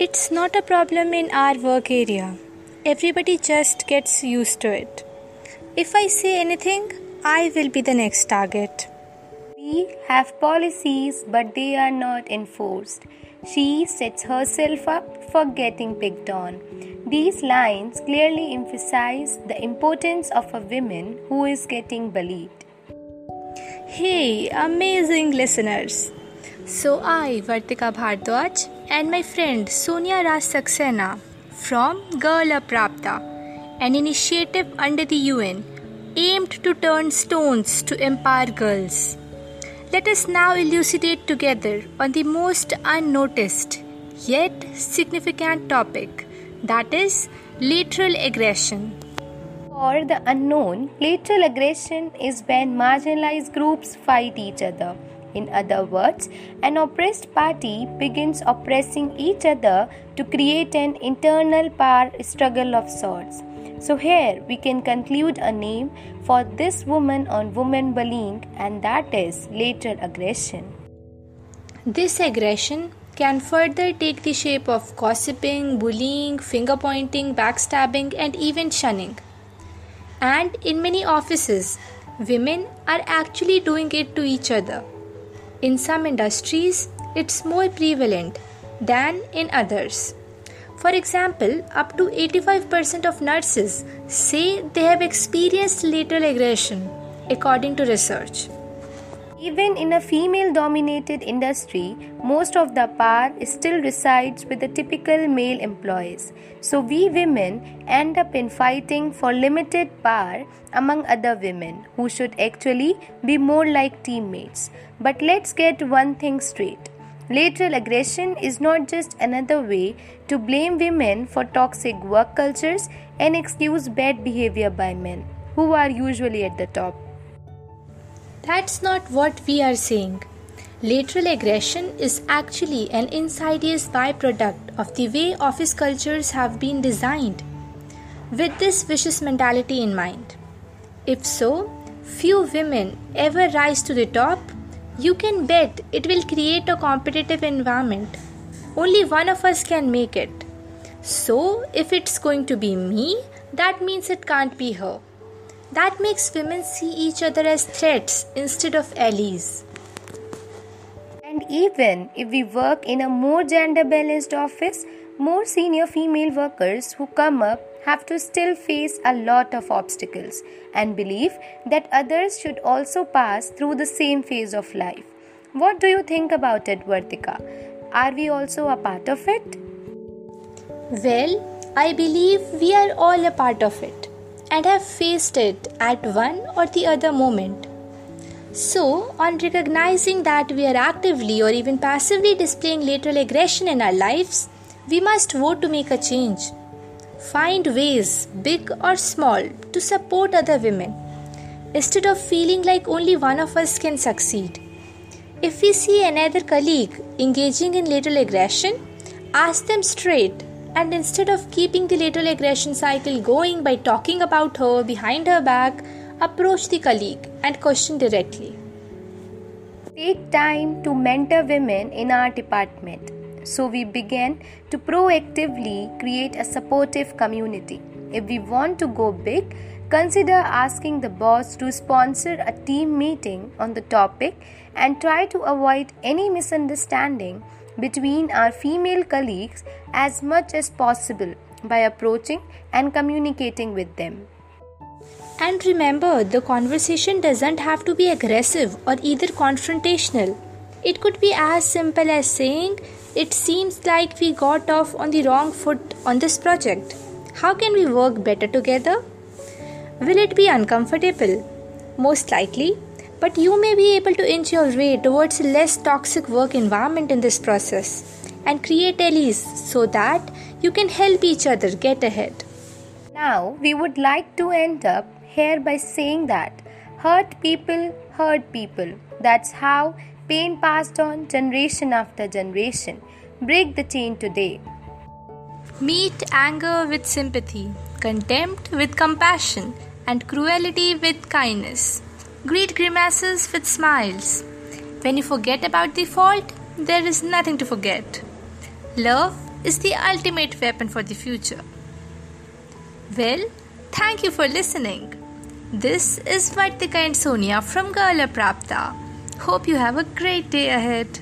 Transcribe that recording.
It's not a problem in our work area. Everybody just gets used to it. If I say anything, I will be the next target. We have policies, but they are not enforced. She sets herself up for getting picked on. These lines clearly emphasize the importance of a woman who is getting bullied. Hey, amazing listeners! So, I, Vartika Bhardwaj, and my friend Sonia Raj Saxena from Girl Aprapta, an initiative under the UN aimed to turn stones to empower girls. Let us now elucidate together on the most unnoticed yet significant topic that is lateral aggression. For the unknown, lateral aggression is when marginalized groups fight each other. In other words, an oppressed party begins oppressing each other to create an internal power struggle of sorts. So, here we can conclude a name for this woman on woman bullying, and that is lateral aggression. This aggression can further take the shape of gossiping, bullying, finger pointing, backstabbing, and even shunning. And in many offices, women are actually doing it to each other. In some industries, it's more prevalent than in others. For example, up to 85% of nurses say they have experienced lateral aggression, according to research. Even in a female dominated industry, most of the power still resides with the typical male employees. So, we women end up in fighting for limited power among other women who should actually be more like teammates. But let's get one thing straight. Lateral aggression is not just another way to blame women for toxic work cultures and excuse bad behavior by men, who are usually at the top. That's not what we are saying. Lateral aggression is actually an insidious byproduct of the way office cultures have been designed, with this vicious mentality in mind. If so, few women ever rise to the top you can bet it will create a competitive environment. Only one of us can make it. So, if it's going to be me, that means it can't be her. That makes women see each other as threats instead of allies. And even if we work in a more gender balanced office, more senior female workers who come up have to still face a lot of obstacles and believe that others should also pass through the same phase of life. What do you think about it, Vartika? Are we also a part of it? Well, I believe we are all a part of it and have faced it at one or the other moment. So, on recognizing that we are actively or even passively displaying lateral aggression in our lives, we must vote to make a change. Find ways, big or small, to support other women instead of feeling like only one of us can succeed. If we see another colleague engaging in lateral aggression, ask them straight and instead of keeping the lateral aggression cycle going by talking about her behind her back, approach the colleague and question directly. Take time to mentor women in our department so we began to proactively create a supportive community. If we want to go big, consider asking the boss to sponsor a team meeting on the topic and try to avoid any misunderstanding between our female colleagues as much as possible by approaching and communicating with them. And remember, the conversation doesn't have to be aggressive or either confrontational. It could be as simple as saying, it seems like we got off on the wrong foot on this project. How can we work better together? Will it be uncomfortable? Most likely, but you may be able to inch your way towards a less toxic work environment in this process and create allies so that you can help each other get ahead. Now, we would like to end up here by saying that hurt people hurt people. That's how pain passed on generation after generation. Break the chain today. Meet anger with sympathy, contempt with compassion, and cruelty with kindness. Greet grimaces with smiles. When you forget about the fault, there is nothing to forget. Love is the ultimate weapon for the future. Well, thank you for listening. This is Vartika and Sonia from Gala Prapta. Hope you have a great day ahead.